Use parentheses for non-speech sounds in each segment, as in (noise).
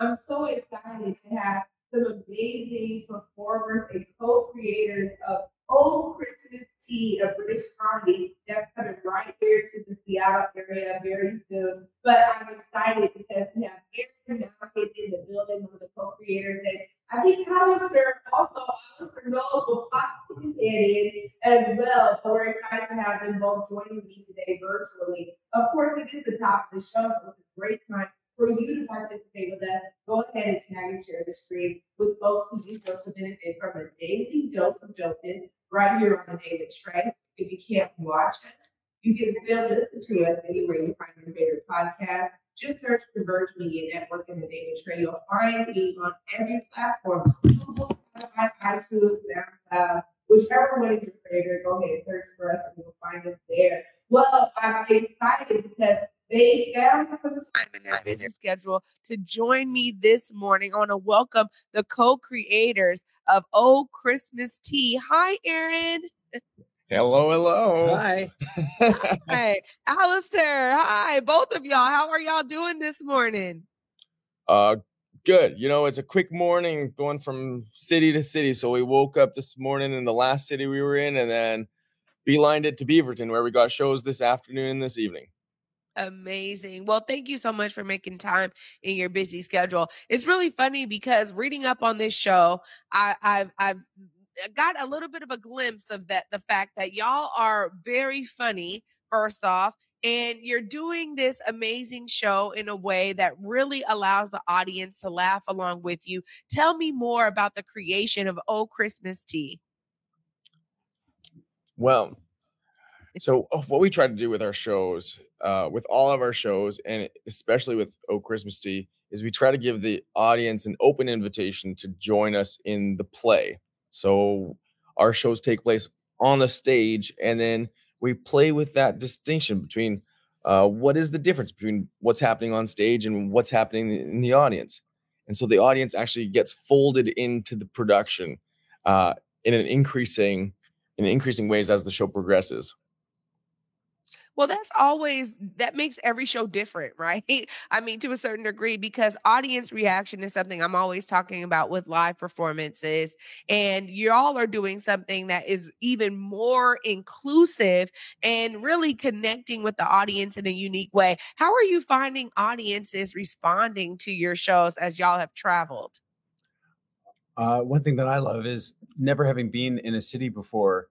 I'm so excited to have some amazing performers and co-creators of O Christmas Tea, a British comedy that's coming right here to the Seattle area very soon. But I'm excited because we have Aaron Malkin in the building, one of the co-creators, and I think Alastair also Alastair Knowles will possibly in as well. So we're excited to have them both joining me today virtually. Of course, it is the top of the show, so it's a great time for you to participate with us, go ahead and tag and share the screen with folks who you feel to benefit from a daily dose of dopeness right here on the David Trey. If you can't watch us, you can still listen to us anywhere you find your favorite podcast. Just search Converge Media Network and the Day with Trae. You'll find me on every platform. Google, Spotify, iTunes, SoundCloud, whichever one is your favorite. Go ahead and search for us and you'll find us there. Well, I'm excited because they found some time in their busy schedule to join me this morning. I want to welcome the co-creators of Oh Christmas Tea. Hi, Aaron. Hello, hello. Hi. (laughs) Hi, Alastair. Hi, both of y'all. How are y'all doing this morning? Uh, good. You know, it's a quick morning going from city to city. So we woke up this morning in the last city we were in, and then beelined it to Beaverton, where we got shows this afternoon and this evening. Amazing. Well, thank you so much for making time in your busy schedule. It's really funny because reading up on this show, I, I've I've got a little bit of a glimpse of that the fact that y'all are very funny first off and you're doing this amazing show in a way that really allows the audience to laugh along with you tell me more about the creation of oh christmas tea Well, so uh, what we try to do with our shows, uh, with all of our shows, and especially with Oh Christmas Tea, is we try to give the audience an open invitation to join us in the play. So our shows take place on the stage, and then we play with that distinction between uh, what is the difference between what's happening on stage and what's happening in the audience. And so the audience actually gets folded into the production uh, in an increasing in increasing ways as the show progresses. Well, that's always that makes every show different, (laughs) right? I mean, to a certain degree, because audience reaction is something I'm always talking about with live performances. And y'all are doing something that is even more inclusive and really connecting with the audience in a unique way. How are you finding audiences responding to your shows as y'all have traveled? Uh, one thing that I love is never having been in a city before.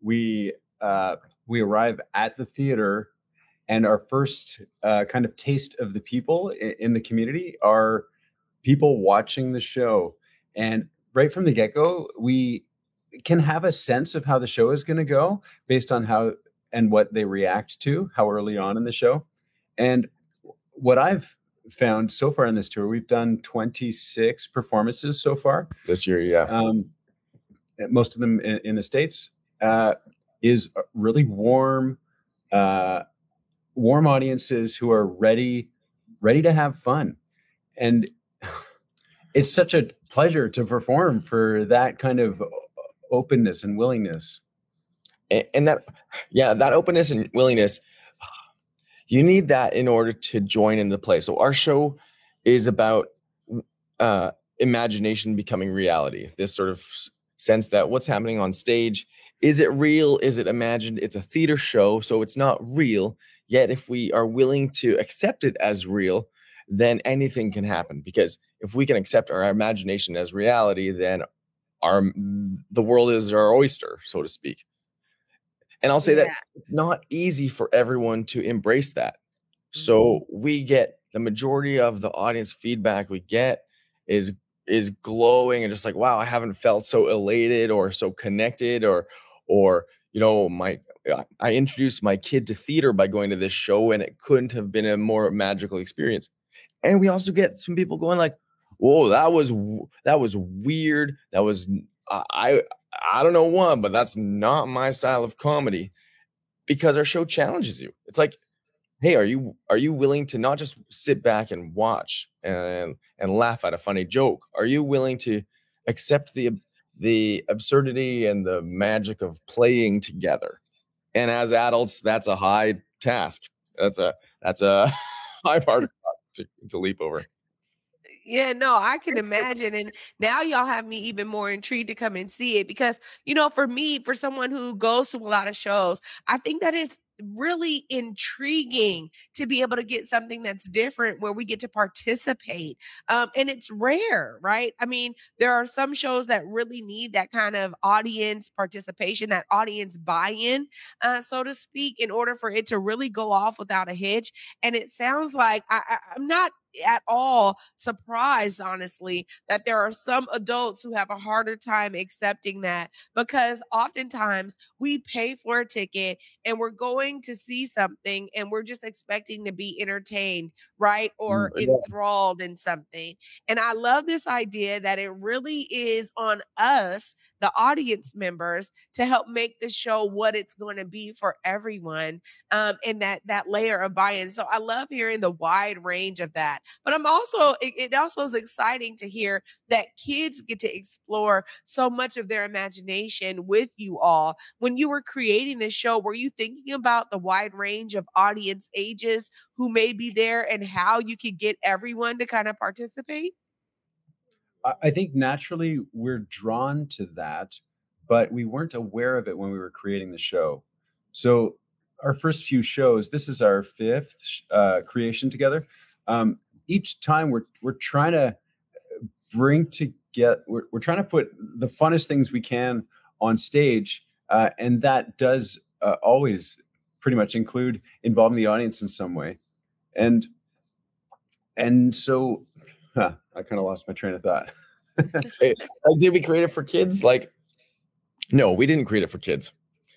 We uh, we arrive at the theater, and our first uh, kind of taste of the people in, in the community are people watching the show. And right from the get go, we can have a sense of how the show is going to go based on how and what they react to, how early on in the show. And what I've found so far in this tour, we've done 26 performances so far. This year, yeah. Um, most of them in, in the States. Uh, is really warm, uh, warm audiences who are ready, ready to have fun, and (sighs) it's such a pleasure to perform for that kind of openness and willingness. and, that yeah that openness and willingness (sighs) you need that in order to join in the play. So our show is about uh imagination becoming reality. This sort of sense that what's happening on stage is it real? Is it imagined? It's a theater show so it's not real. Yet if we are willing to accept it as real then anything can happen. Because if we can accept our imagination as reality then our mm, the world is our oyster so to speak. And I'll say that it's not easy for everyone to embrace that. So mm-hmm. we get the majority of the audience feedback we get is is glowing and just like, wow, I haven't felt so elated or so connected or or you know, my I- I introduced my kid to theater by going to this show and it couldn't have been a more magical experience. And we also get some people going like, whoa, that was that was weird. That was i i don't know what, but that's not my style of comedy because our show challenges you. It's like, hey, are you are you willing to not just sit back and watch and and laugh at a funny joke? Are you willing to accept the the absurdity and the magic of playing together? And as adults, that's a high task. That's a that's a (laughs) high part to, to leap over. Yeah, no, I can imagine. (laughs) And now y'all have me even more intrigued to come and see it because, you know, for me, for someone who goes to a lot of shows, I think that is really intriguing to be able to get something that's different where we get to participate. Um, and it's rare, right? I mean, there are some shows that really need that kind of audience participation, that audience buy in, uh, so to speak, in order for it to really go off without a hitch. And it sounds like I, I, I'm not at all surprised, honestly, that there are some adults who have a harder time accepting that because oftentimes we pay for a ticket and we're going to see something and we're just expecting to be entertained, right? Or Mm, enthralled in something. And I love this idea that it really is on us, the audience members, to help make the show what it's going to be for everyone um, and that that layer of buy-in. So I love hearing the wide range of that. But I'm also it, it also is exciting to hear that kids get to explore so much of their imagination with you all. When you were creating this show, were you thinking about the wide range of audience ages who may be there and how you could get everyone to kind of participate? I think naturally we're drawn to that, but we weren't aware of it when we were creating the show. So our first few shows, this is our fifth uh, creation together. Um, each time we're we're trying to bring to get we're, we're trying to put the funnest things we can on stage, uh, and that does uh, always pretty much include involving the audience in some way, and and so huh, I kind of lost my train of thought. (laughs) Hey, did we create it for kids? Like, no, we didn't create it for kids.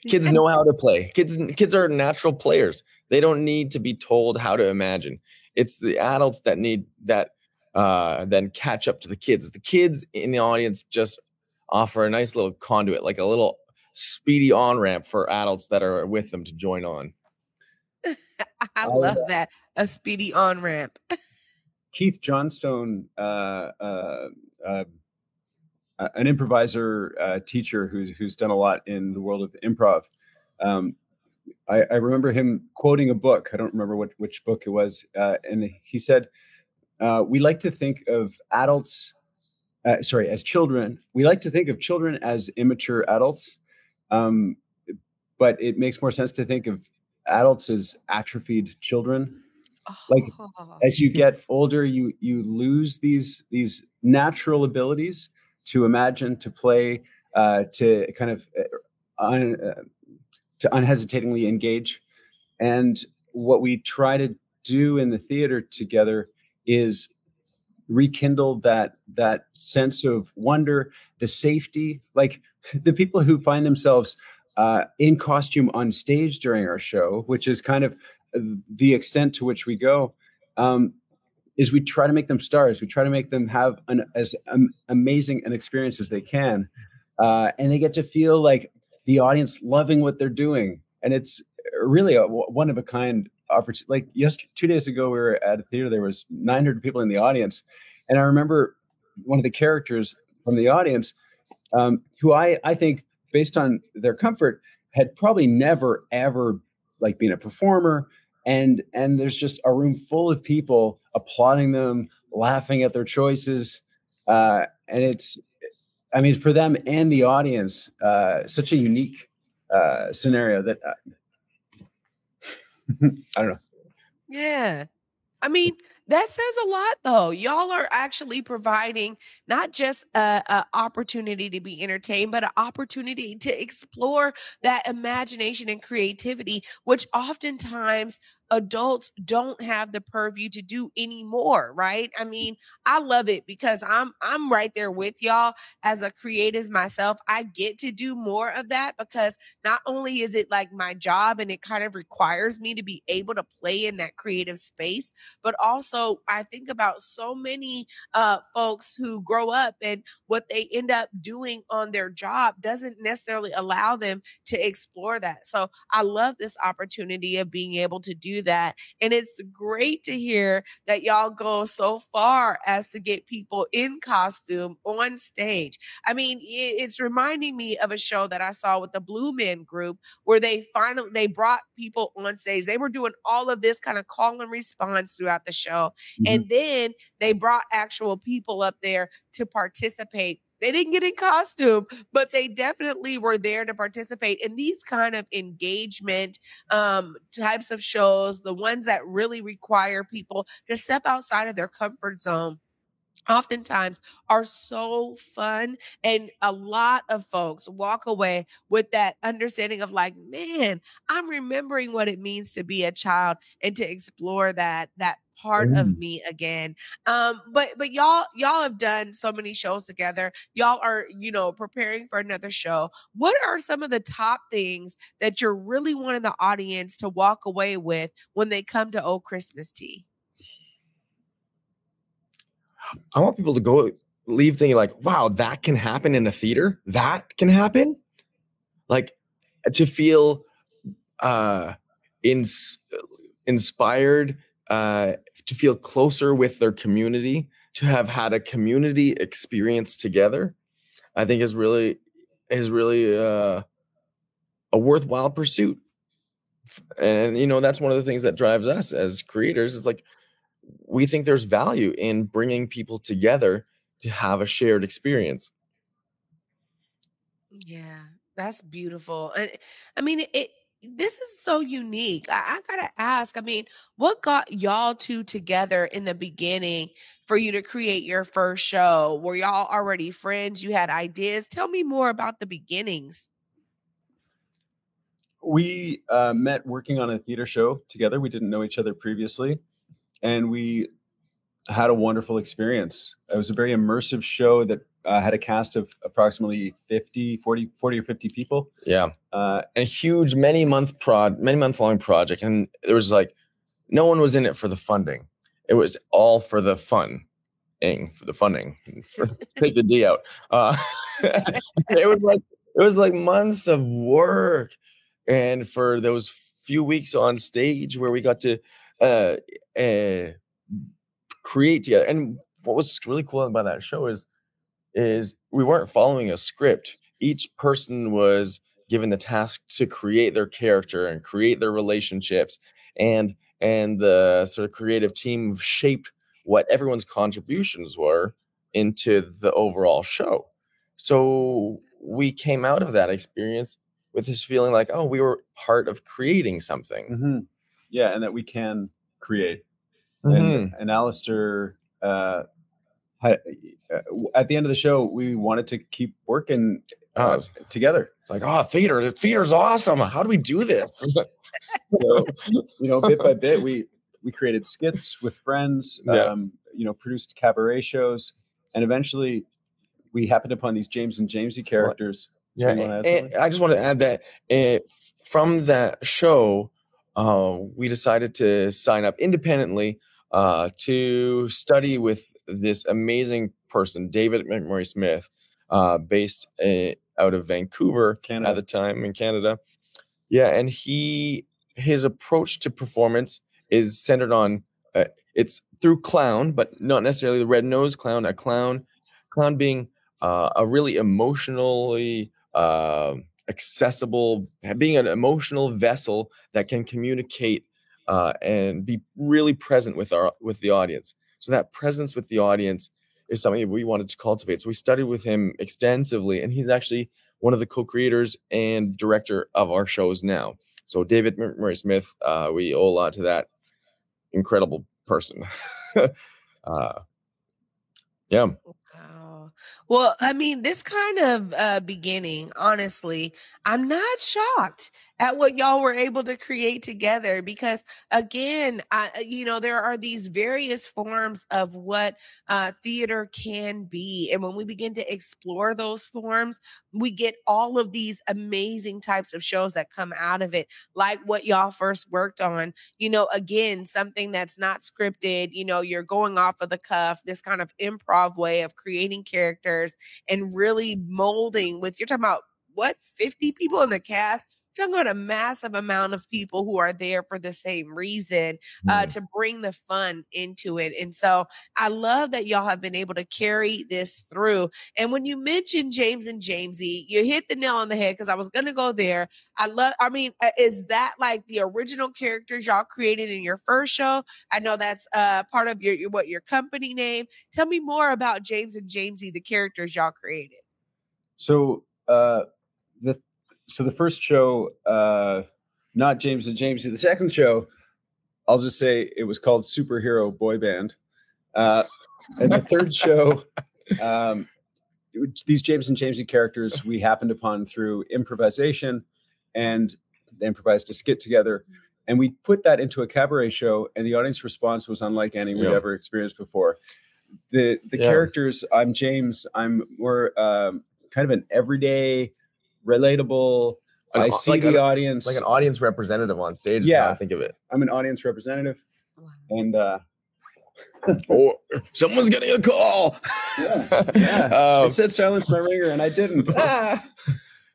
Kids know how to play. Kids, kids are natural players. They don't need to be told how to imagine. It's the adults that need that uh, then catch up to the kids. The kids in the audience just offer a nice little conduit, like a little speedy on ramp for adults that are with them to join on. (laughs) I Oh, love that. A speedy on ramp. (laughs) Keith Johnstone, uh, uh, uh, an improviser uh, teacher who's who's done a lot in the world of improv. Um, I, I remember him quoting a book. I don't remember what which book it was, uh, and he said, uh, "We like to think of adults, sorry, as children. We like to think of children as immature adults, um, but it makes more sense to think of adults as atrophied children." Like, Oh. as you get (laughs) older you you lose these these natural abilities to imagine to play uh, to kind of uh, un, uh, to unhesitatingly engage and what we try to do in the theater together is rekindle that that sense of wonder the safety like (laughs) the people who find themselves uh, in costume on stage during our show which is kind of the extent to which we go um, is we try to make them stars. We try to make them have an as um, amazing an experience as they can, uh, and they get to feel like the audience loving what they're doing, and it's really a one of a kind opportunity. Like yesterday, two days ago, we were at a theater. There was 900 people in the audience, and I remember one of the characters from the audience, um, who I I think based on their comfort had probably never ever like being a performer and and there's just a room full of people applauding them laughing at their choices uh, and it's i mean for them and the audience uh, such a unique uh, scenario that uh, (laughs) i don't know Yeah. I mean, that says a lot though. Y'all are actually providing not just a, a opportunity to be entertained, but an opportunity to explore that imagination and creativity, which oftentimes adults don't have the purview to do anymore, right? I mean, I love it because I'm I'm right there with y'all as a creative myself. I get to do more of that because not only is it like my job and it kind of requires me to be able to play in that creative space, but also I think about so many uh folks who grow up and what they end up doing on their job doesn't necessarily allow them to explore that. So I love this opportunity of being able to do that. And it's great to hear that y'all go so far as to get people in costume on stage. I mean, it's reminding me of a show that I saw with the Blue Men group where they finally they brought people on stage. They were doing all of this kind of call and response throughout the show. Mm-hmm. And then they brought actual people up there to participate they didn't get in costume, but they definitely were there to participate in these kind of engagement um, types of shows, the ones that really require people to step outside of their comfort zone oftentimes are so fun and a lot of folks walk away with that understanding of like man i'm remembering what it means to be a child and to explore that that part mm. of me again. Um, but but y'all y'all have done so many shows together. Y'all are you know preparing for another show. What are some of the top things that you're really wanting the audience to walk away with when they come to O Christmas Tea? I want people to go leave thinking like, wow, that can happen in a theater. That can happen. Like to feel uh, ins- inspired uh, to feel closer with their community, to have had a community experience together, I think is really is really uh, a worthwhile pursuit. And you know that's one of the things that drives us as creators. Is like we think there's value in bringing people together to have a shared experience. Yeah, that's beautiful. And I mean, it this is so unique. I, I, gotta ask. I mean, what got y'all two together in the beginning for you to create your first show? Were y'all already friends? You had ideas. Tell me more about the beginnings. We uh, met working on a theater show together. We didn't know each other previously, and we had a wonderful experience. It was a very immersive show that uh, had a cast of approximately 50, 40, 40 or 50 people. Yeah. Uh, a huge many month prod, many month long project. And there was like, no one was in it for the funding. It was all for the fun. Ing For the funding, for, take the D out. Uh, (laughs) it was like it was like months of work, and for those few weeks on stage where we got to uh, uh, create together. And what was really cool about that show is is we weren't following a script. Each person was given the task to create their character and create their relationships and and the sort of creative team shaped what everyone's contributions were into the overall show. So we came out of that experience with this feeling like, oh, we were part of creating something. Mm-hmm. Yeah, and that we can create. Mm-hmm. And, and Alastair uh, had, uh, at the end of the show, we wanted to keep working uh, oh. together. It's like, oh, theater, the theater's awesome. How do we do this? (laughs) so, (laughs) you know, bit by bit, we we created skits with friends. Yeah. Um, you know, produced cabaret shows, and eventually, we happened upon these James and Jamesy characters. Yeah, and, I just want to add that uh, from that show, uh, we decided to sign up independently uh, to study with this amazing person, David MacMurray Smith, uh, based a, out of Vancouver Canada. at the time in Canada. Yeah, and he his approach to performance is centered on uh, it's through clown, but not necessarily the red nose clown. A clown, clown being uh, a really emotionally uh, accessible, being an emotional vessel that can communicate uh, and be really present with our with the audience. So that presence with the audience is something we wanted to cultivate. So we studied with him extensively, and he's actually one of the co-creators and director of our shows now. So David Murray Smith, uh, we owe a lot to that incredible person. (laughs) uh, yeah. Wow. Well, I mean, this kind of uh, beginning, honestly, I'm not shocked at what y'all were able to create together because again I, uh, you know there are these various forms of what uh, theater can be and when we begin to explore those forms we get all of these amazing types of shows that come out of it like what y'all first worked on. You know again something that's not scripted you know you're going off of the cuff this kind of improv way of creating characters and really molding with you're talking about what 50 people in the cast talking about a massive amount of people who are there for the same reason uh, Mm. to bring the fun into it. And so I love that y'all have been able to carry this through. And when you mentioned James and Jamesy, you hit the nail on the head because I was going to go there. I love, I mean, uh, is that like the original characters y'all created in your first show? I know that's uh, part of your, your what your company name. Tell me more about James and Jamesy, the characters y'all created. So uh, so the first show, uh, not James and James. The second show, I'll just say it was called Superhero Boy Band, uh, and the third show, um, these James and Jamesy characters we happened upon through improvisation, and they improvised a skit together. And we put that into a cabaret show, and the audience response was unlike any we'd ever experienced before. The the Yeah. characters, I'm James. I'm more um, kind of an everyday, relatable. An I see like the an- audience. like an audience representative on stage. is how I Yeah. think of it. I'm an audience representative, and uh, (laughs) Or someone's getting a call. Yeah, (laughs) yeah. Um, it said silence my ringer, and I didn't. Ah! (laughs)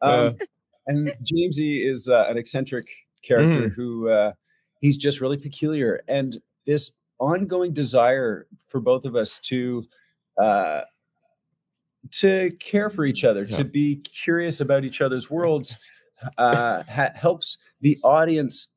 Um, and Jamesy is uh, an eccentric character Mm. who uh, he's just really peculiar, and this ongoing desire for both of us to uh, to care for each other, Yeah. to be curious about each other's (laughs) worlds, uh, ha- helps the audience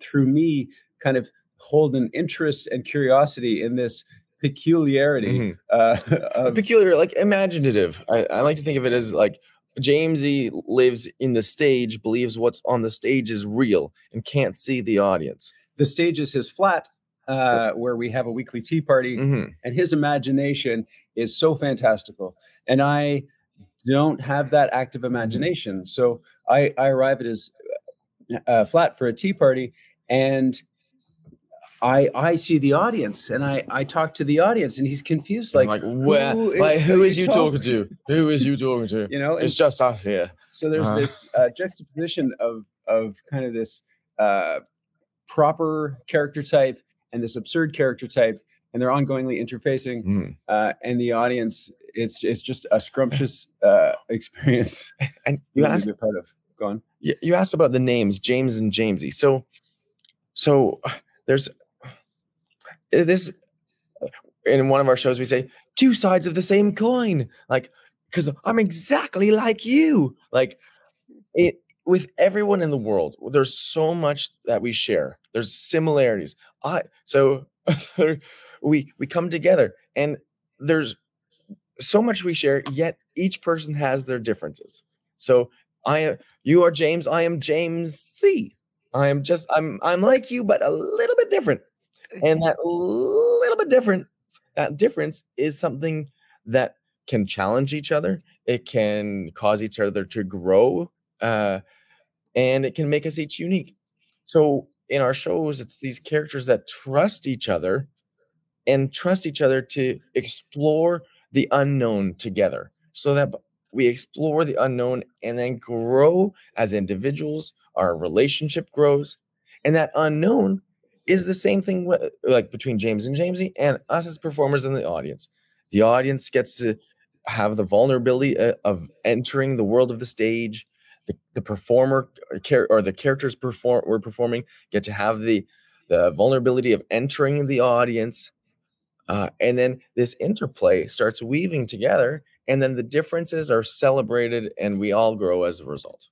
through me kind of hold an interest and curiosity in this peculiarity Mhm. uh, (laughs) of peculiar, like imaginative. I, I like to think of it as like Jamesy lives in the stage, believes what's on the stage is real, and can't see the audience. the stage is his flat uh, where we have a weekly tea party Mhm. and his imagination is so fantastical and i don't have that active imagination so i, I arrive at his uh, flat for a tea party and I, I see the audience and I, I talk to the audience and he's confused I'm like, like, where, who is- like, who is you talking talking to? Who is you talking to? (laughs) you know It's just us here. so there's Uh-huh. this uh, juxtaposition of of kind of this uh, proper character type and this absurd character type, and they're ongoingly interfacing. Mm. Uh, and the audience, it's it's just a scrumptious (laughs) uh, experience. (laughs) And you asked part of. Go on. you, asked about the names James and Jamesy. So, so there's uh, this in one of our shows. We say two sides of the same coin, like because I'm exactly like you. Like it with everyone in the world. There's so much that we share. There's similarities. I so (laughs) we we come together and there's so much we share. Yet each person has their differences. So I am you are James. I am Jamesy. I am just I'm I'm like you, but a little bit different. And that (laughs) little bit different, that difference is something that can challenge each other. It can cause each other to grow, uh, and it can make us each unique. So in our shows, it's these characters that trust each other and trust each other to explore the unknown together, so that we explore the unknown and then grow as individuals. Our relationship grows, and that unknown is the same thing like between James and Jamesy and us as performers in the audience. The audience gets to have the vulnerability uh, of entering the world of the stage. The, performer or, the characters perform we're performing get to have the the vulnerability of entering the audience, uh, and then this interplay starts weaving together, and then the differences are celebrated, and we all grow as a result.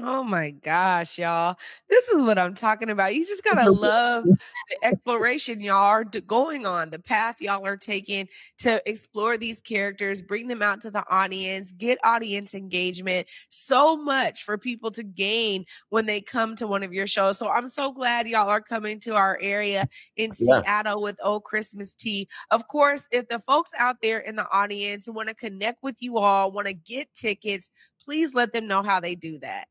Oh my gosh, y'all. This is what I'm talking about. You just gotta (laughs) love the exploration y'all are going on, the path y'all are taking to explore these characters, bring them out to the audience, get audience engagement. So much for people to gain when they come to one of your shows. So I'm so glad y'all are coming to our area in Yeah. Seattle with O Christmas Tea. Of course, if the folks out there in the audience want to connect with you all, want to get tickets, please let them know how they do that.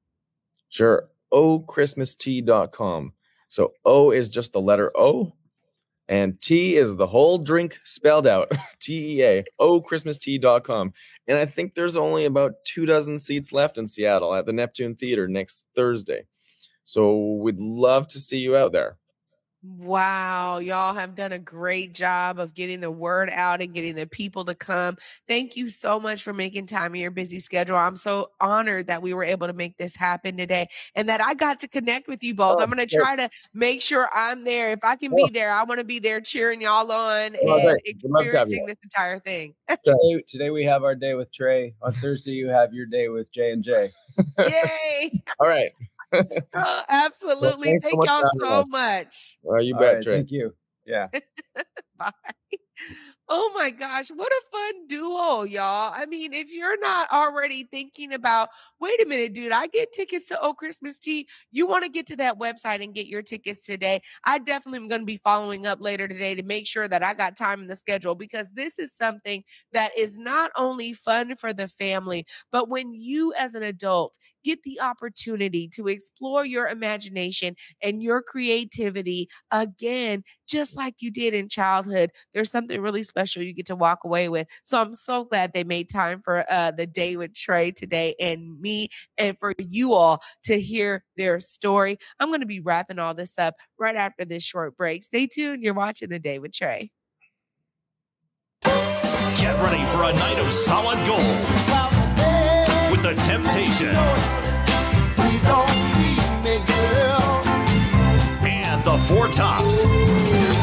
Sure. ochristmastea.com. So O is just the letter O, and T is the whole drink spelled out (laughs) T E A, ochristmastea.com. And I think there's only about two dozen seats left in Seattle at the Neptune Theater next Thursday. So we'd love to see you out there. Wow, y'all have done a great job of getting the word out and getting the people to come. Thank you so much for making time in your busy schedule. I'm so honored that we were able to make this happen today and that I got to connect with you both. Oh, I'm going to try to make sure I'm there. If I can be there, I want to be there cheering y'all on and great. We'd love to have you. experiencing this entire thing. Today, today we have our day with Trae. On Thursday, you have your day with J and J. (laughs) Yay! (laughs) All right. (laughs) Oh, absolutely. thanks so Thank much y'all so us. much. Well, you All bet, right, Trae. Thank you. Yeah. (laughs) Bye. Oh my gosh, what a fun duo, y'all. I mean, if you're not already thinking about, wait a minute, dude, I get tickets to Oh Christmas Tea. You want to get to that website and get your tickets today. I definitely am going to be following up later today to make sure that I got time in the schedule because this is something that is not only fun for the family, but when you as an adult get the opportunity to explore your imagination and your creativity again, just like you did in childhood, there's something really special you get to walk away with. So I'm so glad they made time for uh, the day with Trae today and me and for you all to hear their story. I'm going to be wrapping all this up right after this short break. Stay tuned. You're watching the day with Trae. Get ready for a night of solid gold with the Temptations and the Four Tops.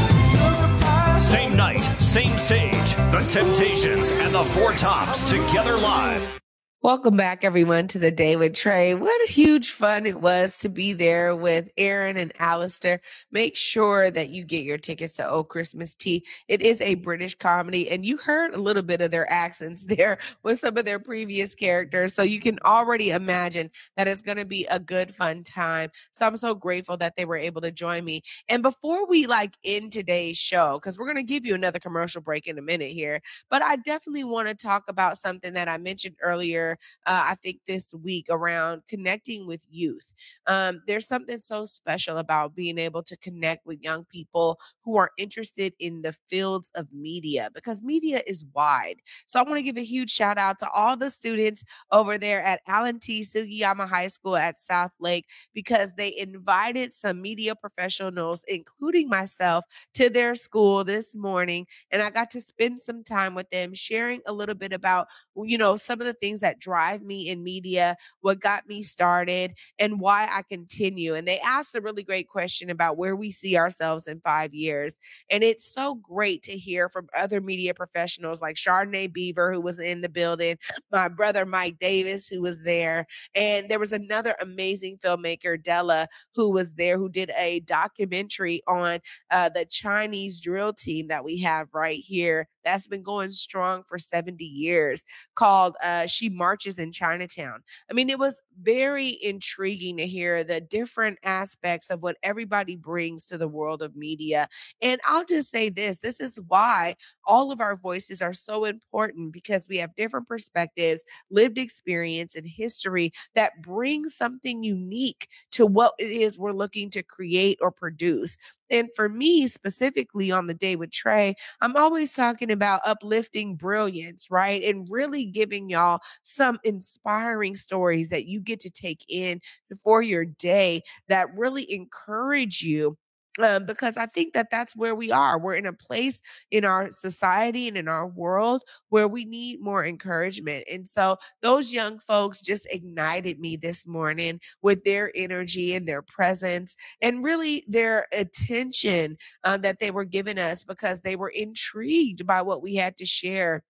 Same night, same stage. The Temptations and the Four Tops together live. Welcome back, everyone, to the day with Trae. What a huge fun it was to be there with Aaron and Alastair. Make sure that you get your tickets to Oh Christmas Tea. It is a British comedy, and you heard a little bit of their accents (laughs) there with some of their previous characters. So you can already imagine that it's going to be a good, fun time. So I'm so grateful that they were able to join me. And before we like end today's show, because we're going to give you another commercial break in a minute here, but I definitely want to talk about something that I mentioned earlier uh, I think this week around connecting with youth. Um, there's something so special about being able to connect with young people who are interested in the fields of media because media is wide. So I want to give a huge shout out to all the students over there at Allen T. Sugiyama High School at South Lake because they invited some media professionals, including myself, to their school this morning. And I got to spend some time with them sharing a little bit about you know, some of the things that drive me in media, what got me started, and why I continue. And they asked a really great question about where we see ourselves in five years. And it's so great to hear from other media professionals like Chardonnay Beaver, who was in the building, my brother Mike Davis, who was there. And there was another amazing filmmaker, Della, who was there, who did a documentary on uh, the Chinese drill team that we have right here that's been going strong for 70 years called uh, She Marches in Chinatown. I mean, it was very intriguing to hear the different aspects of what everybody brings to the world of media. And I'll just say this this is why all of our voices are so important because we have different perspectives, lived experience, and history that brings something unique to what it is we're looking to create or produce. And for me, specifically on the day with Trae, I'm always talking about uplifting brilliance, right? And really giving y'all some inspiring stories that you get to take in for your day that really encourage you. Um, because I think that that's where we are. We're in a place in our society and in our world where we need more encouragement. And so those young folks just ignited me this morning with their energy and their presence and really their attention uh, that they were giving us because they were intrigued by what we had to share.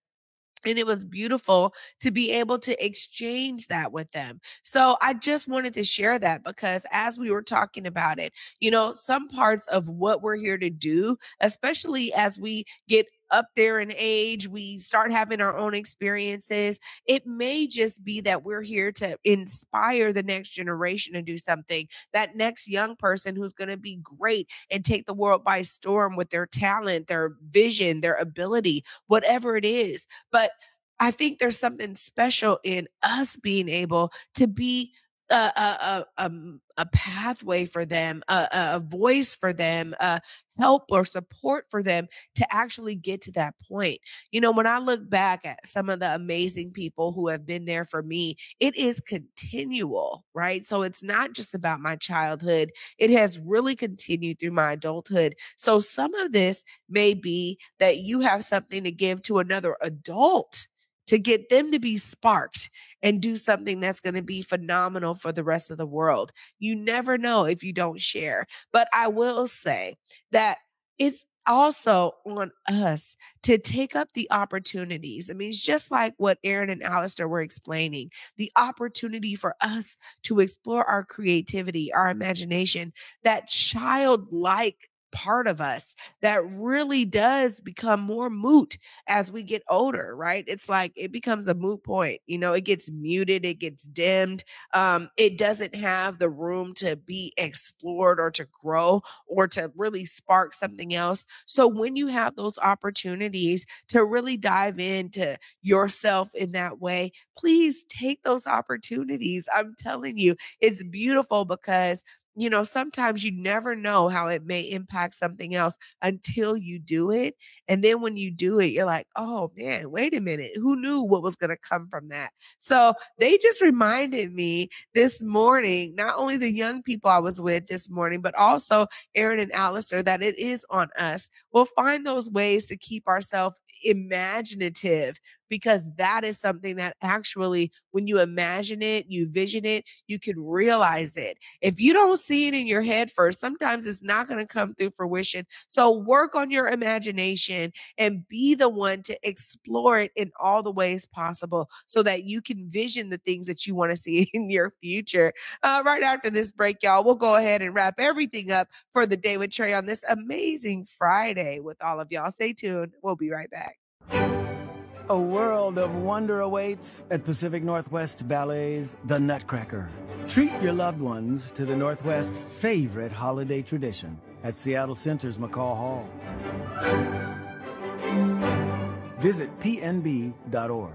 And it was beautiful to be able to exchange that with them. So I just wanted to share that because as we were talking about it, you know, some parts of what we're here to do, especially as we get up there in age, we start having our own experiences. It may just be that we're here to inspire the next generation to do something, that next young person who's going to be great and take the world by storm with their talent, their vision, their ability, whatever it is. But I think there's something special in us being able to be a a a, um, a pathway for them, a, a voice for them, uh, help or support for them to actually get to that point. You know, when I look back at some of the amazing people who have been there for me, it is continual, right? So it's not just about my childhood, it has really continued through my adulthood. So some of this may be that you have something to give to another adult to get them to be sparked and do something that's going to be phenomenal for the rest of the world. You never know if you don't share. But I will say that it's also on us to take up the opportunities. I mean, it's just like what Aaron and Alastair were explaining the opportunity for us to explore our creativity, our imagination, that childlike part of us that really does become more moot as we get older, right? It's like it becomes a moot point. You know, it gets muted, it gets dimmed. Um, it doesn't have the room to be explored or to grow or to really spark something else. So when you have those opportunities to really dive into yourself in that way, please take those opportunities. I'm telling you, it's beautiful because you know, sometimes you never know how it may impact something else until you do it. And then when you do it, you're like, oh man, wait a minute. Who knew what was going to come from that? So they just reminded me this morning, not only the young people I was with this morning, but also Aaron and Alastair, that it is on us. We'll find those ways to keep ourselves imaginative because that is something that actually, when you imagine it, you vision it, you can realize it. If you don't see it in your head first, sometimes it's not going to come through fruition. So work on your imagination and be the one to explore it in all the ways possible so that you can vision the things that you want to see (laughs) in your future. Uh, right after this break, y'all, we'll go ahead and wrap everything up for the day with Trae on this amazing Friday with all of y'all. Stay tuned. We'll be right back. A world of wonder awaits at Pacific Northwest Ballet's The Nutcracker. Treat your loved ones to the Northwest's favorite holiday tradition at Seattle Center's McCaw Hall. Visit pnb.org.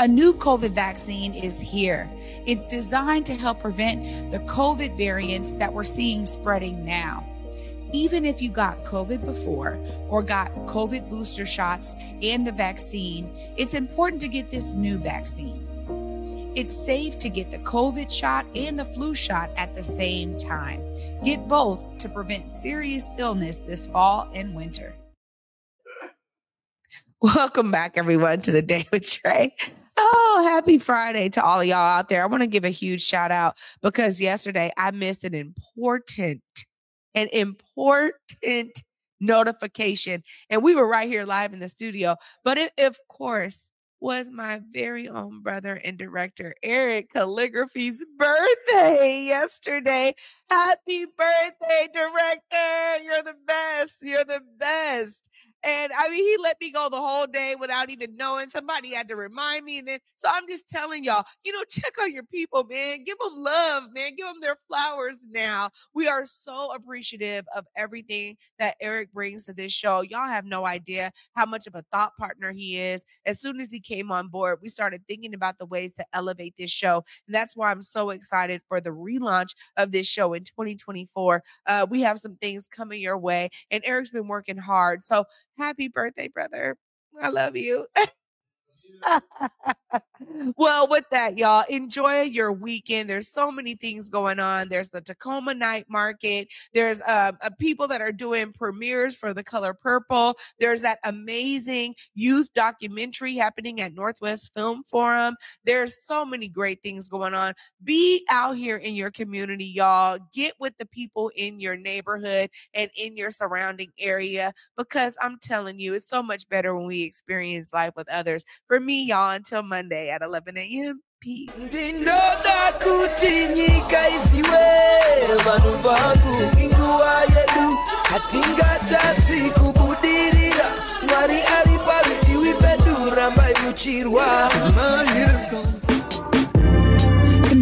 A new COVID vaccine is here. It's designed to help prevent the COVID variants that we're seeing spreading now. Even if you got COVID before or got COVID booster shots and the vaccine, it's important to get this new vaccine. It's safe to get the COVID shot and the flu shot at the same time. Get both to prevent serious illness this fall and winter. (laughs) Welcome back, everyone, to the day with Trae. Oh, happy Friday to all of y'all out there. I want to give a huge shout out because yesterday I missed an important, an important notification. And we were right here live in the studio. But it, of course, was my very own brother and director, Eric Calligraphy's birthday yesterday. Happy birthday, director. You're the best. You're the best. And I mean, he let me go the whole day without even knowing. Somebody had to remind me. And then, so I'm just telling y'all, you know, check on your people, man. Give them love, man. Give them their flowers now. We are so appreciative of everything that Eric brings to this show. Y'all have no idea how much of a thought partner he is. As soon as he came on board, we started thinking about the ways to elevate this show. And that's why I'm so excited for the relaunch of this show in 2024. Uh, we have some things coming your way, and Eric's been working hard. So, Happy birthday, brother. I love you. (laughs) (laughs) well, with that, y'all, enjoy your weekend. There's so many things going on. There's the Tacoma Night Market. There's um, uh, people that are doing premieres for The Color Purple. There's that amazing youth documentary happening at Northwest Film Forum. There's so many great things going on. Be out here in your community, y'all. Get with the people in your neighborhood and in your surrounding area because I'm telling you, it's so much better when we experience life with others. For me, y'all, until Monday at 11 a.m. Peace. ndinoda kuti nyika